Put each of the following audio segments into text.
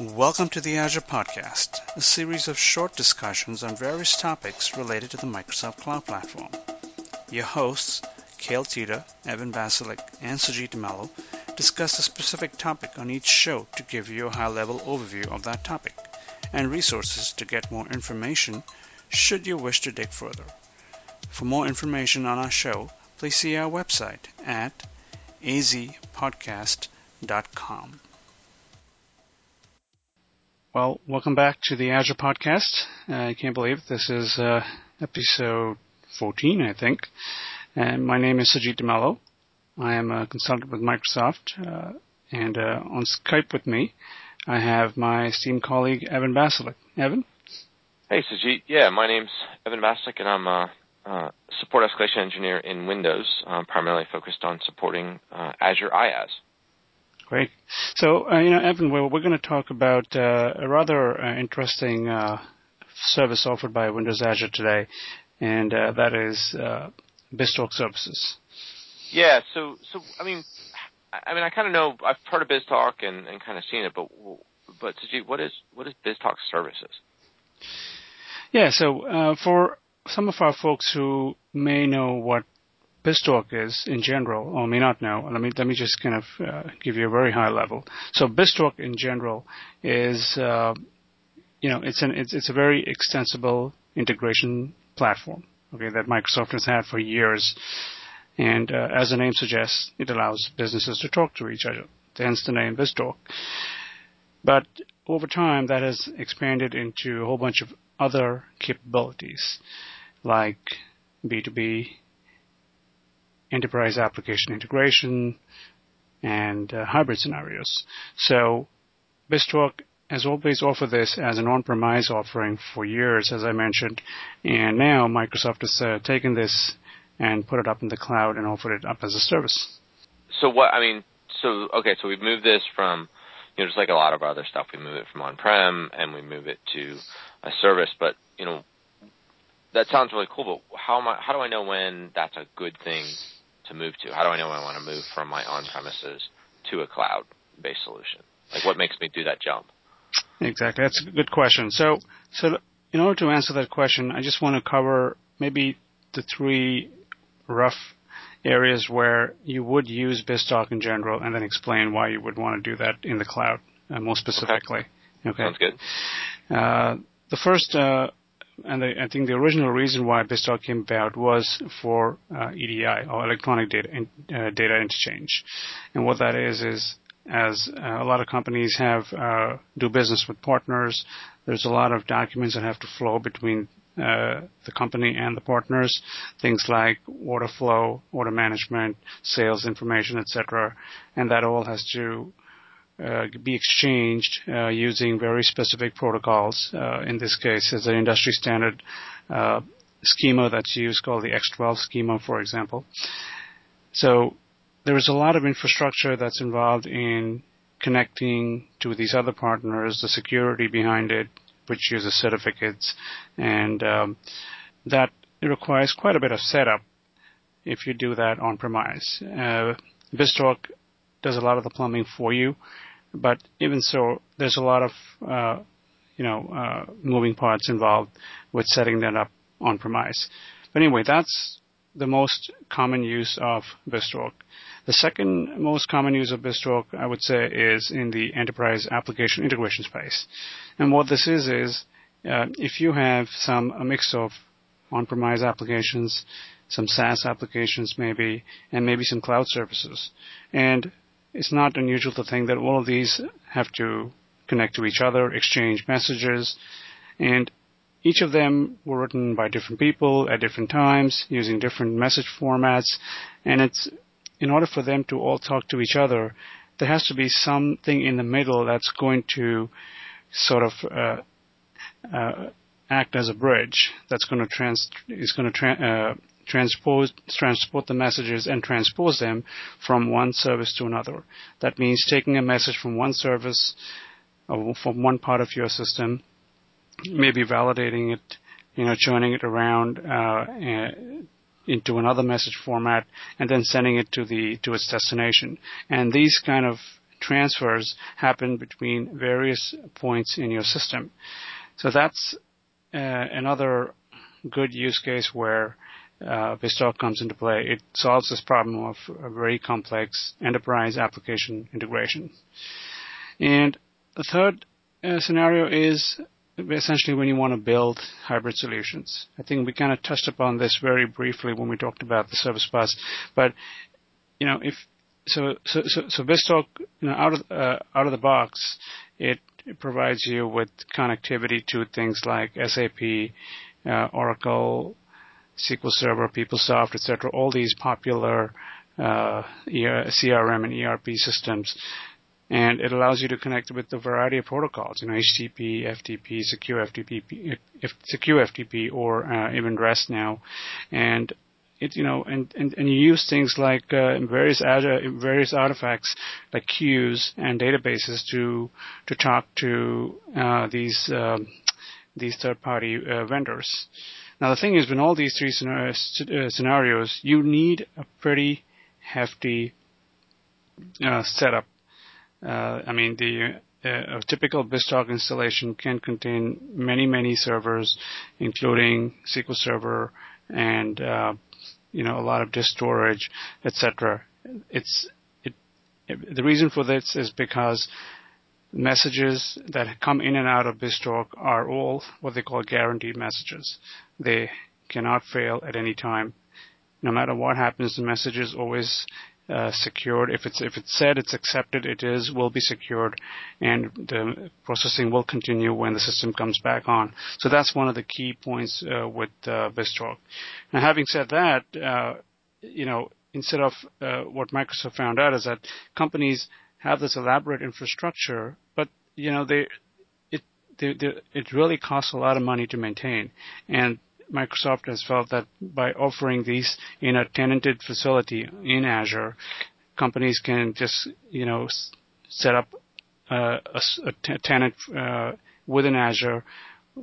Welcome to the Azure Podcast, a series of short discussions on various topics related to the Microsoft Cloud Platform. Your hosts, Cale Teeter, Evan Basalik, and Sujit Mello, discuss a specific topic on each show to give you a high-level overview of that topic and resources to get more information should you wish to dig further. For more information on our show, please see our website at azpodcast.com. Well, welcome back to the Azure Podcast. Uh, I can't believe this is uh, episode 14, I think. And my name is Sujit D'Mello. I am a consultant with Microsoft. Uh, and uh, on Skype with me, I have my esteemed colleague, Evan Basalik. Evan? Hey, Sujit. Yeah, my name's Evan Basalik, and I'm a, support escalation engineer in Windows, um, primarily focused on supporting uh, Azure IaaS. Great. So, uh, you know, Evan, we're, we're going to talk about uh, a rather uh, interesting uh, service offered by Windows Azure today, and uh, that is uh, BizTalk services. Yeah. So, so I mean, I mean, I kind of know I've heard of BizTalk and, and kind of seen it, but but Sujit, what is what is BizTalk services? Yeah. So, for some of our folks who may know what BizTalk is in general, or may not know. Let me let me just kind of uh, give you a very high level. So BizTalk in general is, uh, you know, it's an it's, it's a very extensible integration platform. Okay, that Microsoft has had for years, and uh, as the name suggests, it allows businesses to talk to each other. Hence the name BizTalk. But over time, that has expanded into a whole bunch of other capabilities, like B2B enterprise application integration, and uh, hybrid scenarios. So BizTalk has always offered this as an on-premise offering for years, as I mentioned, and now Microsoft has uh, taken this and put it up in the cloud and offered it up as a service. So what I mean, so okay, so we've moved this from, you know, just like a lot of other stuff, we move it from on-prem and we move it to a service. But you know, that sounds really cool. But how am I, how do I know when that's a good thing to move to? How do I know I want to move from my on-premises to a cloud-based solution? Like, what makes me do that jump? Exactly. That's a good question. So, so in order to answer that question, I just want to cover maybe the three rough areas where you would use BizTalk in general, and then explain why you would want to do that in the cloud uh, more specifically. Okay. okay. Sounds good. Uh, the first uh, and I think the original reason why BizTalk came about was for uh, EDI or electronic data in, uh, data interchange, and what that is is as uh, a lot of companies have uh, do business with partners, there's a lot of documents that have to flow between uh, the company and the partners, things like order flow, order management, sales information, etc., and that all has to be exchanged uh, using very specific protocols. Uh, in this case, as an industry standard uh, schema that's used called the X12 schema, for example. So there is a lot of infrastructure that's involved in connecting to these other partners, the security behind it, which uses certificates, and um, that requires quite a bit of setup if you do that on premise. Uh, BizTalk does a lot of the plumbing for you. But even so, there's a lot of uh, you know uh, moving parts involved with setting that up on premise. But anyway, that's the most common use of BizTalk. The second most common use of BizTalk, I would say, is in the enterprise application integration space. And what this is is uh, if you have some a mix of on-premise applications, some SaaS applications maybe, and maybe some cloud services, and it's not unusual to think that all of these have to connect to each other, exchange messages, and each of them were written by different people at different times using different message formats, and it's in order for them to all talk to each other, there has to be something in the middle that's going to sort of uh, uh, act as a bridge that's going to trans is going to tra- uh, transpose, transport the messages and transpose them from one service to another. That means taking a message from one service, uh, from one part of your system, maybe validating it, you know, joining it around uh, into another message format, and then sending it to the to its destination. And these kind of transfers happen between various points in your system. So that's uh, another good use case where uh, comes into play. It solves this problem of a very complex enterprise application integration. And the third uh, scenario is essentially when you want to build hybrid solutions. I think we kind of touched upon this very briefly when we talked about the service bus, but you know, if so, so, so, so BizTalk, you know, out of uh, out of the box, it, it provides you with connectivity to things like SAP, uh, Oracle, SQL Server, PeopleSoft, etc. All these popular uh, CRM and ERP systems and it allows you to connect with a variety of protocols, you know, HTTP, FTP, secure FTP, secure FTP, or uh, even REST now, and it, you know, and, and, and you use things like uh, various various artifacts like queues and databases to to talk to uh, these um, these third-party uh, vendors. Now the thing is, in all these three uh, scenarios, you need a pretty hefty uh, setup uh, I mean, the uh, a typical BizTalk installation can contain many, many servers, including SQL Server and uh, you know a lot of disk storage, etc. It's it, it, the reason for this is because messages that come in and out of BizTalk are all what they call guaranteed messages. They cannot fail at any time. No matter what happens, the message is always uh, secured. If it's if it's said it's accepted, it is will be secured, and the processing will continue when the system comes back on. So that's one of the key points uh, with uh. Now, having said that, uh, you know, instead of uh, what Microsoft found out is that companies have this elaborate infrastructure, but you know they it they, they, it really costs a lot of money to maintain, and Microsoft has felt that by offering these in a tenanted facility in Azure, companies can just, you know, set up uh, a, a t- tenant uh, within Azure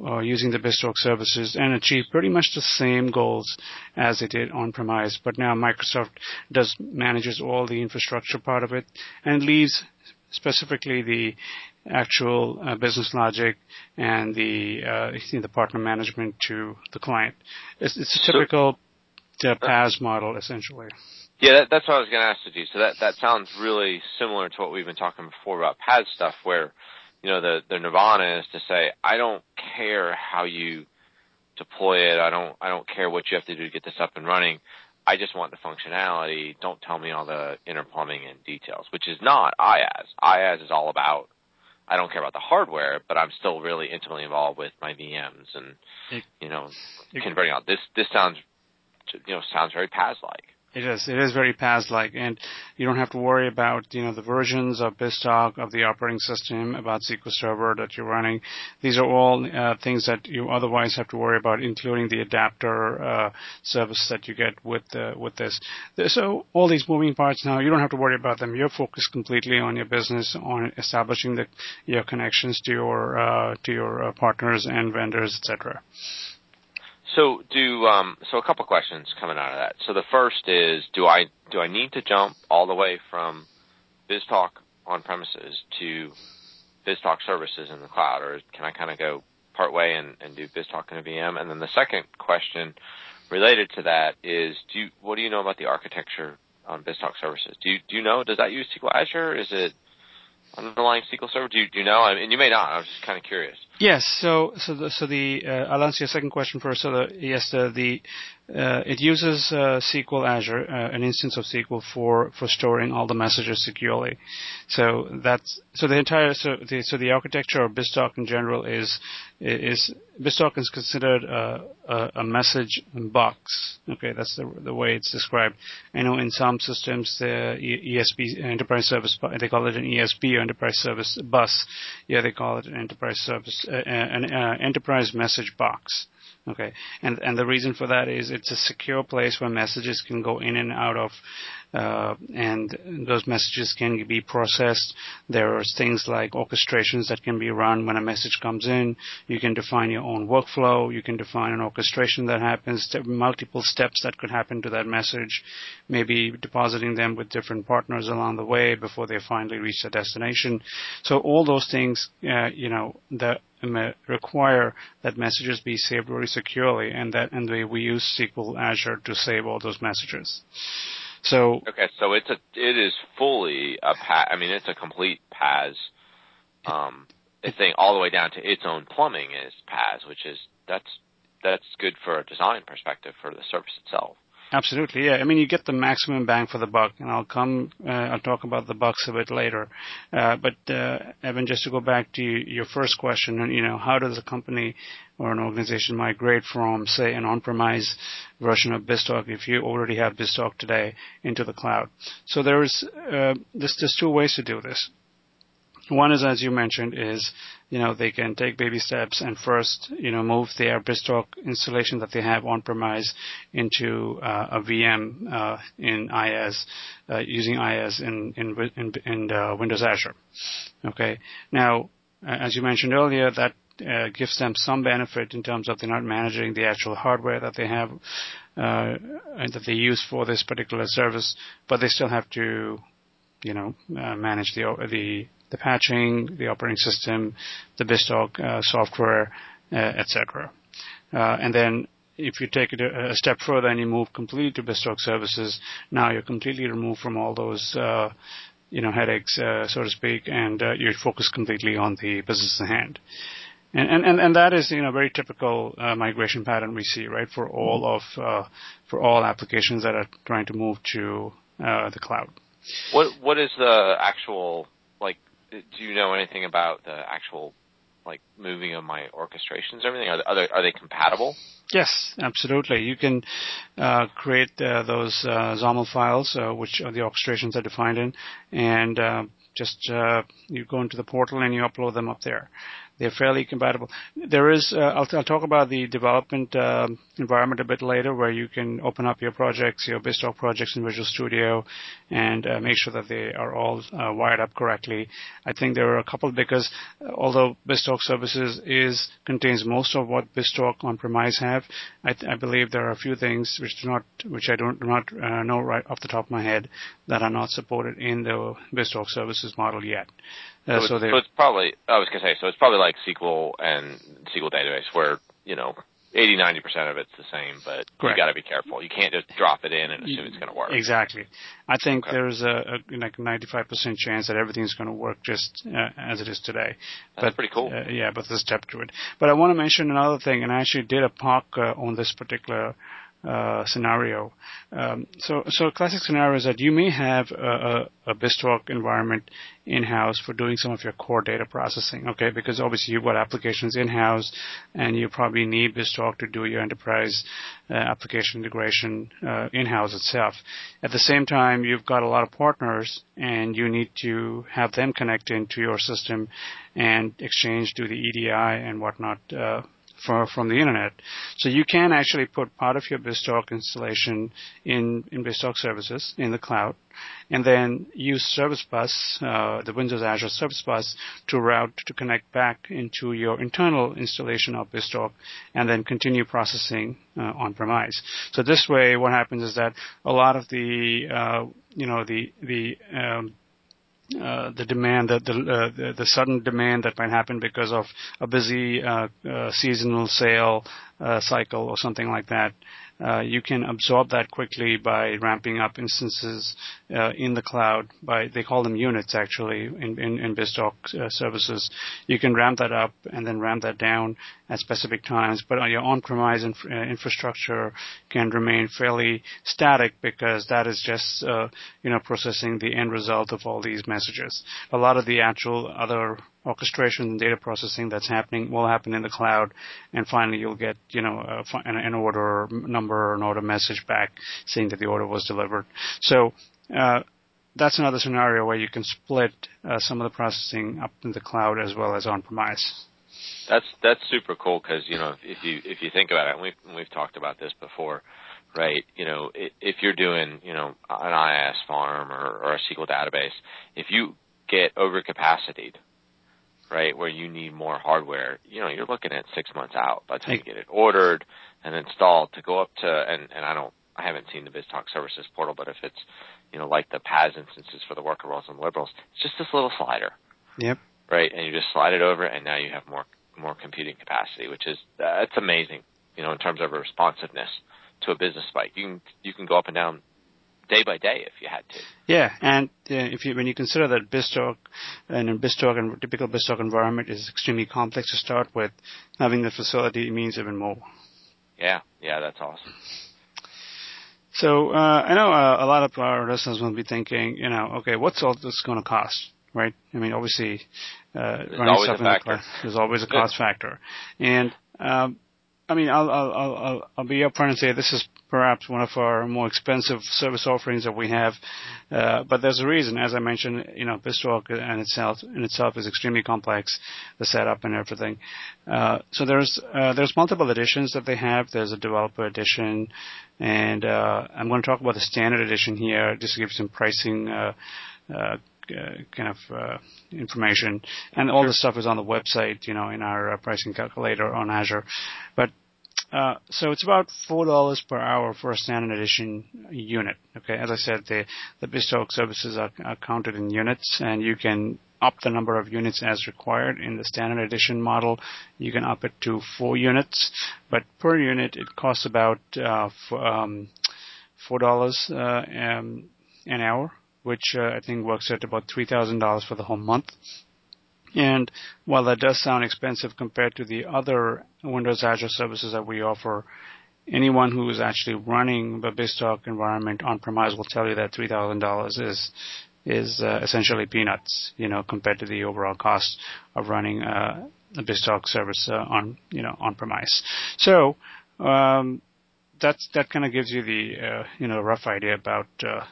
uh, using the BizTalk services and achieve pretty much the same goals as they did on premise. But now Microsoft does manages all the infrastructure part of it and leaves specifically the actual uh, business logic and the uh, the partner management to the client. It's, it's a typical so, uh, PaaS model, essentially. Yeah, that, that's what I was going to ask you. So that that sounds really similar to what we've been talking before about PaaS stuff, where you know the the nirvana is to say, I don't care how you deploy it. I don't I don't care what you have to do to get this up and running. I just want the functionality. Don't tell me all the inner plumbing and details, which is not IaaS. IaaS is all about I don't care about the hardware, but I'm still really intimately involved with my VMs and you know converting out. This this sounds you know sounds very PaaS like. It is. It is very PaaS-like, and you don't have to worry about you know the versions of BizTalk of the operating system, about SQL Server that you're running. These are all uh, things that you otherwise have to worry about, including the adapter uh, service that you get with uh, with this. So all these moving parts now, you don't have to worry about them. You're focused completely on your business, on establishing the your connections to your uh, to your uh, partners and vendors, etc. So do um, so a couple questions coming out of that. So the first is do I do I need to jump all the way from BizTalk on premises to BizTalk services in the cloud, or can I kind of go part way and, and do BizTalk in a VM? And then the second question related to that is do you, what do you know about the architecture on BizTalk services? Do you do you know does that use SQL Azure? Is it underlying SQL Server? Do you, do you know? I mean, you may not. I was just kind of curious. Yes. So, so the, so the uh, I'll answer your second question first. So the yes, the, the it uses uh, SQL Azure, uh, an instance of SQL for for storing all the messages securely. So that's so the entire so the so the architecture of BizTalk in general is is BizTalk is considered a, a, a message box. Okay, that's the the way it's described. I know in some systems the ESB enterprise service they call it an ESB or enterprise service bus. Yeah, they call it an enterprise service uh, an uh, enterprise message box. Okay. And, and the reason for that is it's a secure place where messages can go in and out of, uh, and those messages can be processed. There are things like orchestrations that can be run when a message comes in. You can define your own workflow. You can define an orchestration that happens, multiple steps that could happen to that message, maybe depositing them with different partners along the way before they finally reach the destination. So all those things, uh, you know, the require that messages be saved very securely, and that and we use SQL Azure to save all those messages. So okay, so it's a it is fully a PaaS. I mean, it's a complete PaaS um, thing, all the way down to its own plumbing is PaaS, which is that's that's good for a design perspective for the service itself. Absolutely, yeah. I mean, you get the maximum bang for the buck, and I'll come. Uh, I'll talk about the bucks a bit later. Uh, but uh, Evan, just to go back to your first question, you know, how does a company or an organization migrate from, say, an on-premise version of BizTalk if you already have BizTalk today into the cloud? So there's uh, there's, there's two ways to do this. One is, as you mentioned, is you know they can take baby steps and first you know move their BizTalk installation that they have on premise into uh, a VM uh, in IaaS uh, using IaaS in in in, in uh, Windows Azure. Okay, now as you mentioned earlier, that uh, gives them some benefit in terms of they're not managing the actual hardware that they have uh, and that they use for this particular service, but they still have to you know, uh, manage the the the patching, the operating system, the BizTalk uh, software, uh, etc. Uh, and then if you take it a, a, step further and you move completely to BizTalk services, now you're completely removed from all those uh, you know headaches, uh, so to speak, and you're focused completely on the business hand. And, and, and, and that is, you know, very typical uh, migration pattern we see, right, for all of, uh, for all applications that are trying to move to uh, the cloud. What What is the actual do you know anything about the actual like moving of my orchestrations everything? Are, are, they, are they compatible? Yes, absolutely. You can uh, create uh, those uh, XAML files, uh, which are the orchestrations are defined in, and uh, just uh, you go into the portal and you upload them up there. They're fairly compatible. There is, uh, I'll, I'll, talk about the development uh, environment a bit later, where you can open up your projects, your BizTalk projects in Visual Studio, and uh, make sure that they are all uh, wired up correctly. I think there are a couple because uh, although BizTalk Services is contains most of what BizTalk on-premise have, I, I, believe there are a few things which do not, which I don't do not uh, know right off the top of my head that are not supported in the BizTalk Services model yet. Uh, so, so, it's probably I was gonna say so it's probably like SQL and SQL database where you know 80 90 percent of it's the same, but Correct. you got to be careful. You can't just drop it in and assume it's going to work. Exactly. I think okay. there's a, a like 95 percent chance that everything's going to work just uh, as it is today. That's but, pretty cool. Uh, yeah, but there's a step to it. But I want to mention another thing, and I actually did a POC uh, on this particular scenario. Um, so, so classic scenario is that you may have a, BizTalk environment in-house for doing some of your core data processing, okay? Because obviously you've got applications in-house, and you probably need BizTalk to do your enterprise uh, application integration uh, in-house itself. At the same time, you've got a lot of partners, and you need to have them connect into your system and exchange to the EDI and whatnot uh, for, from the internet. So you can actually put part of your BizTalk installation in, in BizTalk services in the cloud, and then use Service Bus, uh, the Windows Azure Service Bus, to route to connect back into your internal installation of BizTalk, and then continue processing uh, on premise. So this way, what happens is that a lot of the uh, you know the the um, the demand, the, uh, the, the sudden demand that might happen because of a busy uh, uh seasonal sale uh, cycle or something like that. Uh, you can absorb that quickly by ramping up instances uh, in the cloud. By they call them units actually in in, in BizTalk uh, services. You can ramp that up and then ramp that down at specific times. But your on-premise inf- infrastructure can remain fairly static because that is just uh, you know processing the end result of all these messages. A lot of the actual other orchestration and data processing that's happening will happen in the cloud, and finally you'll get you know a, an order number or an order message back saying that the order was delivered. So. Uh, that's another scenario where you can split uh, some of the processing up in the cloud as well as on premise. That's that's super cool because you know if you if you think about it, we've we've talked about this before, right? You know, if you're doing you know an IIS farm or, or a SQL database, if you get overcapacitated, right, where you need more hardware, you know, you're looking at six months out by the time you get it ordered and installed to go up to and and I don't I haven't seen the BizTalk services portal, but if it's you know like the PaaS instances for the worker roles and web roles, it's just this little slider. Yep. Right, and you just slide it over, and now you have more more computing capacity, which is that's amazing. You know, in terms of responsiveness to a business spike, you can you can go up and down day by day if you had to. Yeah, and uh, if you when you consider that BizTalk and a BizTalk and typical BizTalk environment is extremely complex to start with, having the facility means even more. Yeah, yeah, that's awesome. So uh, I know uh, a lot of our listeners will be thinking, you know, okay, what's all this going to cost? right? I mean, obviously, uh, running stuff in the cloud, there's always a cost factor. And, um, I mean, I'll, I'll, I'll, I'll be upfront and say this is perhaps one of our more expensive service offerings that we have. Uh, but there's a reason, as I mentioned, you know, BizTalk and itself in itself is extremely complex, the setup and everything. Uh, so there's uh, there's multiple editions that they have. There's a developer edition, and uh, I'm going to talk about the standard edition here, just to give some pricing. Uh, uh, uh, kind of uh, information, and all the stuff is on the website, you know, in our uh, pricing calculator on Azure. Uh, so it's about four dollars per hour for a standard edition unit. Okay, as I said, the the BizTalk services are, are, counted in units, and you can up the number of units as required. In the standard edition model, you can up it to four units, but per unit it costs about uh, um, four dollars uh, um, an hour which uh, I think works at about $3,000 for the whole month. And while that does sound expensive compared to the other Windows Azure services that we offer, anyone who is actually running the BizTalk environment on premise will tell you that $3,000 is is uh, essentially peanuts, you know, compared to the overall cost of running uh, a BizTalk service uh, on, you know, on premise. So um, that's that kind of gives you the, uh, you know, rough idea about uh,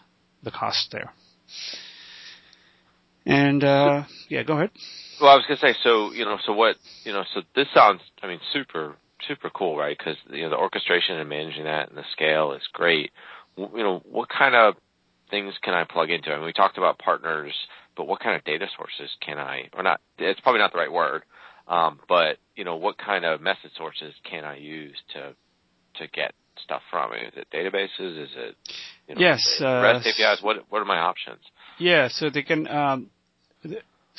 the cost there. And uh, yeah, go ahead. Well, I was gonna say, so you know, so what, you know, so this sounds, I mean, super, super cool, right? Because you know, the orchestration and managing that and the scale is great. You know, what kind of things can I plug into? I mean, we talked about partners, but what kind of data sources can I, or not? It's probably not the right word, um, but you know, what kind of message sources can I use to to get stuff from? Is it databases? Is it you know, yes uh, REST APIs? What what are my options? Yeah, so they can. Um,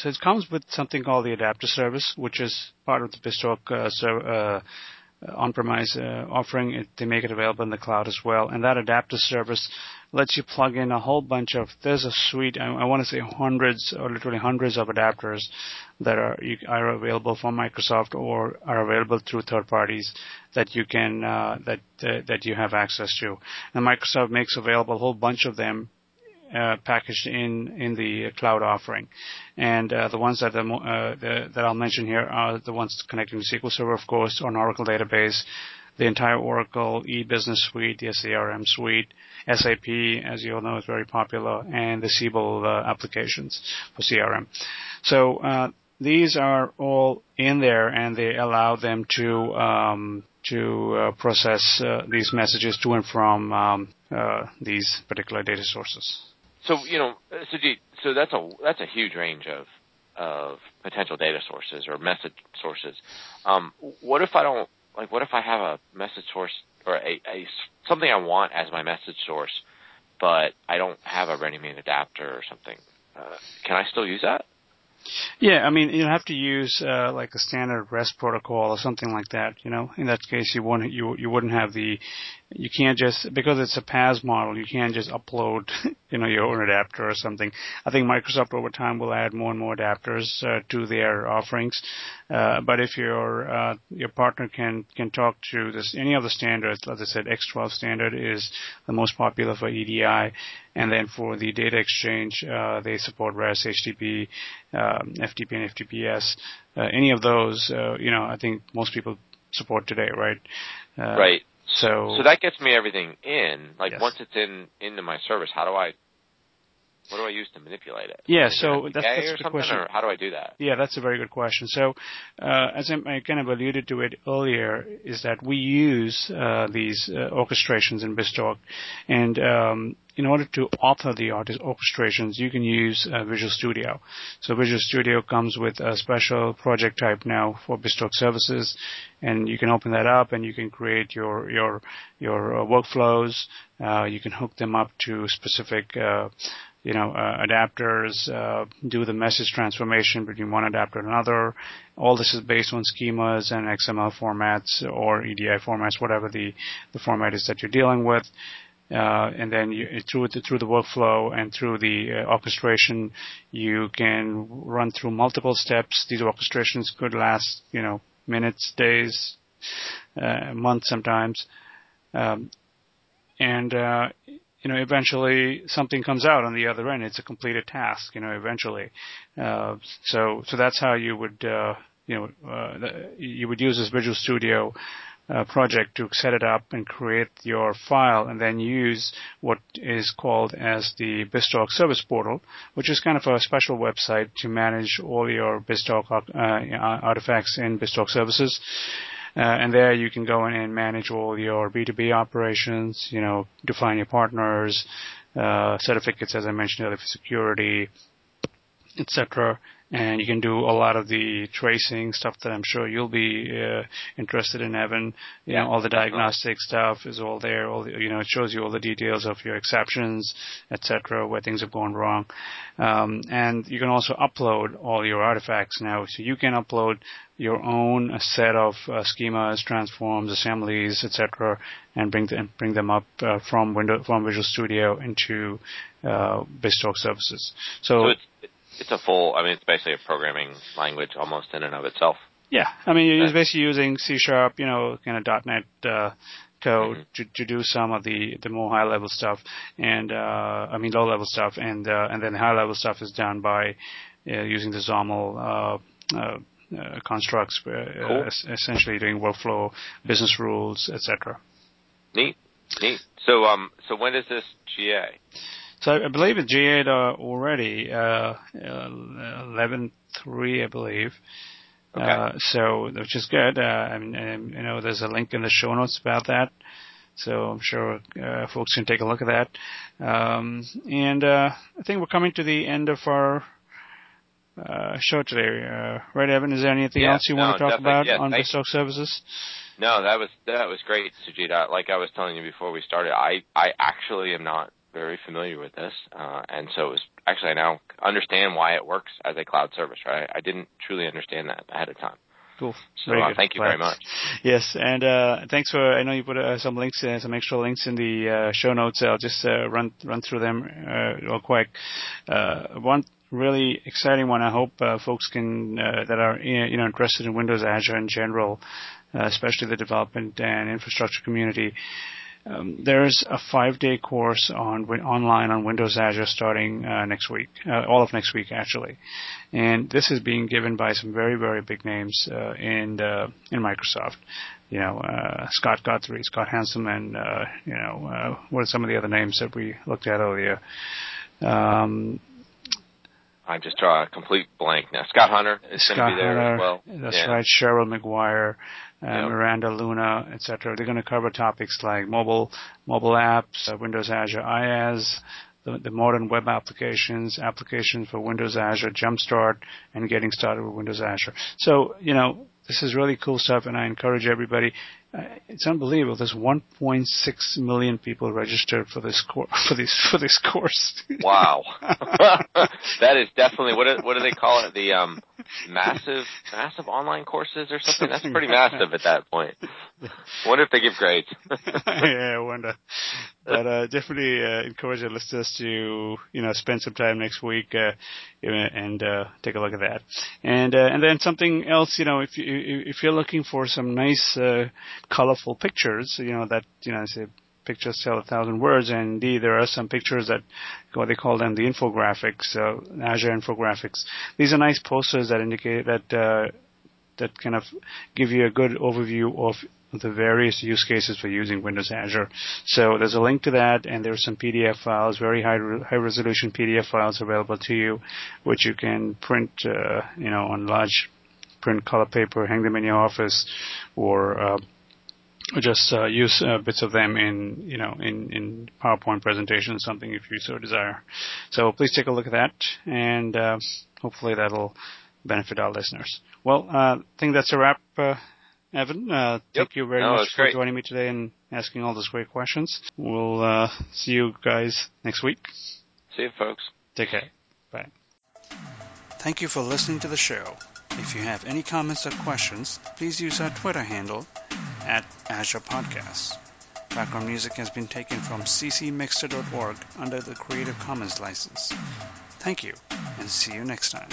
so it comes with something called the adapter service, which is part of the BizTalk uh, so, uh, on-premise uh, offering. It, they make it available in the cloud as well, and that adapter service lets you plug in a whole bunch of. There's a suite. I, I want to say hundreds or literally hundreds of adapters that are are available from Microsoft or are available through third parties that you can uh, that uh, that you have access to. And Microsoft makes available a whole bunch of them packaged in in the cloud offering. And uh, the ones uh, that I'll mention here are the ones connecting to SQL Server, of course, or Oracle database, the entire Oracle e-business suite, the CRM suite, SAP, as you all know, is very popular, and the Siebel uh, applications for CRM. So uh, these are all in there, and they allow them to um, to uh, process uh, these messages to and from um, uh, these particular data sources. So you know, so you, so that's a that's a huge range of of potential data sources or message sources. Um, what if I don't like? What if I have a message source or a, a something I want as my message source, but I don't have a ready-made adapter or something? Uh, can I still use that? Yeah, I mean, you have to use uh, like a standard REST protocol or something like that. You know, in that case, you wouldn't you you wouldn't have the you can't just because it's a PaaS model, you can't just upload you know your own adapter or something. I think Microsoft over time will add more and more adapters uh, to their offerings. Uh, but if your uh, your partner can can talk to this any of the standards, as I said, X12 standard is the most popular for EDI, and then for the data exchange, uh, they support REST, HTTP, um, FTP, and FTPS. Uh, any of those, uh, you know, I think most people support today, right? right. So, so that gets me everything in. Like yes. once it's in into my service, how do I What do I use to manipulate it? Yeah, so that's, that's a good question. Or how do I do that? Yeah, that's a very good question. So, uh, as I, kind of alluded to it earlier, is that we use uh, these uh, orchestrations in BizTalk, and um, in order to author the artist orchestrations, you can use uh, Visual Studio. So Visual Studio comes with a special project type now for BizTalk services, and you can open that up and you can create your your your uh, workflows. Uh, you can hook them up to specific uh, you know, uh, adapters, uh, do the message transformation between one adapter and another. All this is based on schemas and XML formats or EDI formats, whatever the, the format is that you're dealing with. Uh, and then you, through the, through the workflow and through the uh, orchestration, you can run through multiple steps. These orchestrations could last, you know, minutes, days, uh, months sometimes. Um, and uh, you know, eventually something comes out on the other end. It's a completed task, you know, eventually. Uh, so, so that's how you would, uh, you know, uh, you would use this Visual Studio uh, project to set it up and create your file and then use what is called as the BizTalk Service Portal, which is kind of a special website to manage all your BizTalk uh, artifacts in BizTalk services. Uh, and there you can go in and manage all your B2B operations, you know, define your partners, uh, certificates, as I mentioned earlier, for security, etc and you can do a lot of the tracing stuff that I'm sure you'll be uh, interested in, Evan. You yeah, know, all the diagnostic stuff is all there. All the, you know, it shows you all the details of your exceptions, etc., where things have gone wrong, um, and you can also upload all your artifacts now. So you can upload your own set of uh, schemas, transforms, assemblies, etc., and bring them bring them up uh, from from Visual Studio into uh, BizTalk services. So, so it's, it's a full. I mean, it's basically a programming language almost in and of itself. Yeah, I mean, you're basically using C sharp, you know, kind of .NET uh, code mm-hmm. to, to do some of the the more high level stuff, and uh, I mean low level stuff, and uh, and then the high level stuff is done by uh, using the XAML. Uh, uh, uh, constructs, uh, cool. essentially doing workflow, business rules, etc. Neat, neat. So, um, so when is this GA? So I believe it's GA already, uh, 11.3, I believe. Okay. Uh, so, which is good. Uh, I mean, and, you know, there's a link in the show notes about that. So I'm sure uh, folks can take a look at that. Um, and uh, I think we're coming to the end of our uh, show today. Uh, right, Evan? Is there anything yeah, else you no, want to talk about yes, on BizTalk services? No, that was that was great, Sujit. Like I was telling you before we started, I I actually am not very familiar with this, uh, and so it was actually I now understand why it works as a cloud service. Right, I didn't truly understand that ahead of time. Cool. So uh, thank you very much. Yes, and uh, thanks for. I know you put uh, some links, uh, some extra links in the uh, show notes. I'll just uh, run run through them real quick. one really exciting one. I hope folks can that are you know interested in Windows Azure in general, especially the development and infrastructure community. Um, there's a five-day course on online on Windows Azure starting uh, next week, uh, all of next week actually, and this is being given by some very very big names uh, in in Microsoft. You know, uh, Scott Guthrie, Scott Hanselman, and uh, you know uh, what are some of the other names that we looked at earlier. Um, I just draw a complete blank now. Scott Hunter is going to be there Hunter, as well. That's yeah. right. Cheryl Maguire, uh, yep. Miranda Luna, etc. They're going to cover topics like mobile mobile apps, uh, Windows Azure IaaS, the, the, modern web applications, applications for Windows Azure, Jumpstart, and getting started with Windows Azure. So, you know, this is really cool stuff, and I encourage everybody. Uh, it's unbelievable. There's 1.6 million people registered for this course. For this for this course. wow, that is definitely what do, what do they call it? The um, massive massive online courses or something. That's pretty massive at that point. Wonder if they give grades. yeah, I wonder. But uh, definitely uh, encourage our listeners to you know spend some time next week uh, and uh, take a look at that. And uh, and then something else, you know, if you if you're looking for some nice uh, colorful pictures, you know that you know I say pictures tell a thousand words, and indeed there are some pictures that what they call them the infographics, uh, Azure infographics. These are nice posters that indicate that uh, that kind of give you a good overview of the various use cases for using Windows Azure. So there's a link to that, and there's some PDF files, very high high resolution PDF files available to you, which you can print, uh, you know, on large print color paper, hang them in your office, or uh, just uh, use uh, bits of them in you know in in PowerPoint presentation something if you so desire. So please take a look at that, and uh, hopefully that'll benefit our listeners. Well, I think that's a wrap. Evan, uh, yep. thank you very no, much for great. joining me today and asking all those great questions. We'll uh, see you guys next week. See you, folks. Take care. Bye. Thank you for listening to the show. If you have any comments or questions, please use our Twitter handle at Azure Podcasts. Background music has been taken from ccmixter.org under the Creative Commons license. Thank you, and see you next time.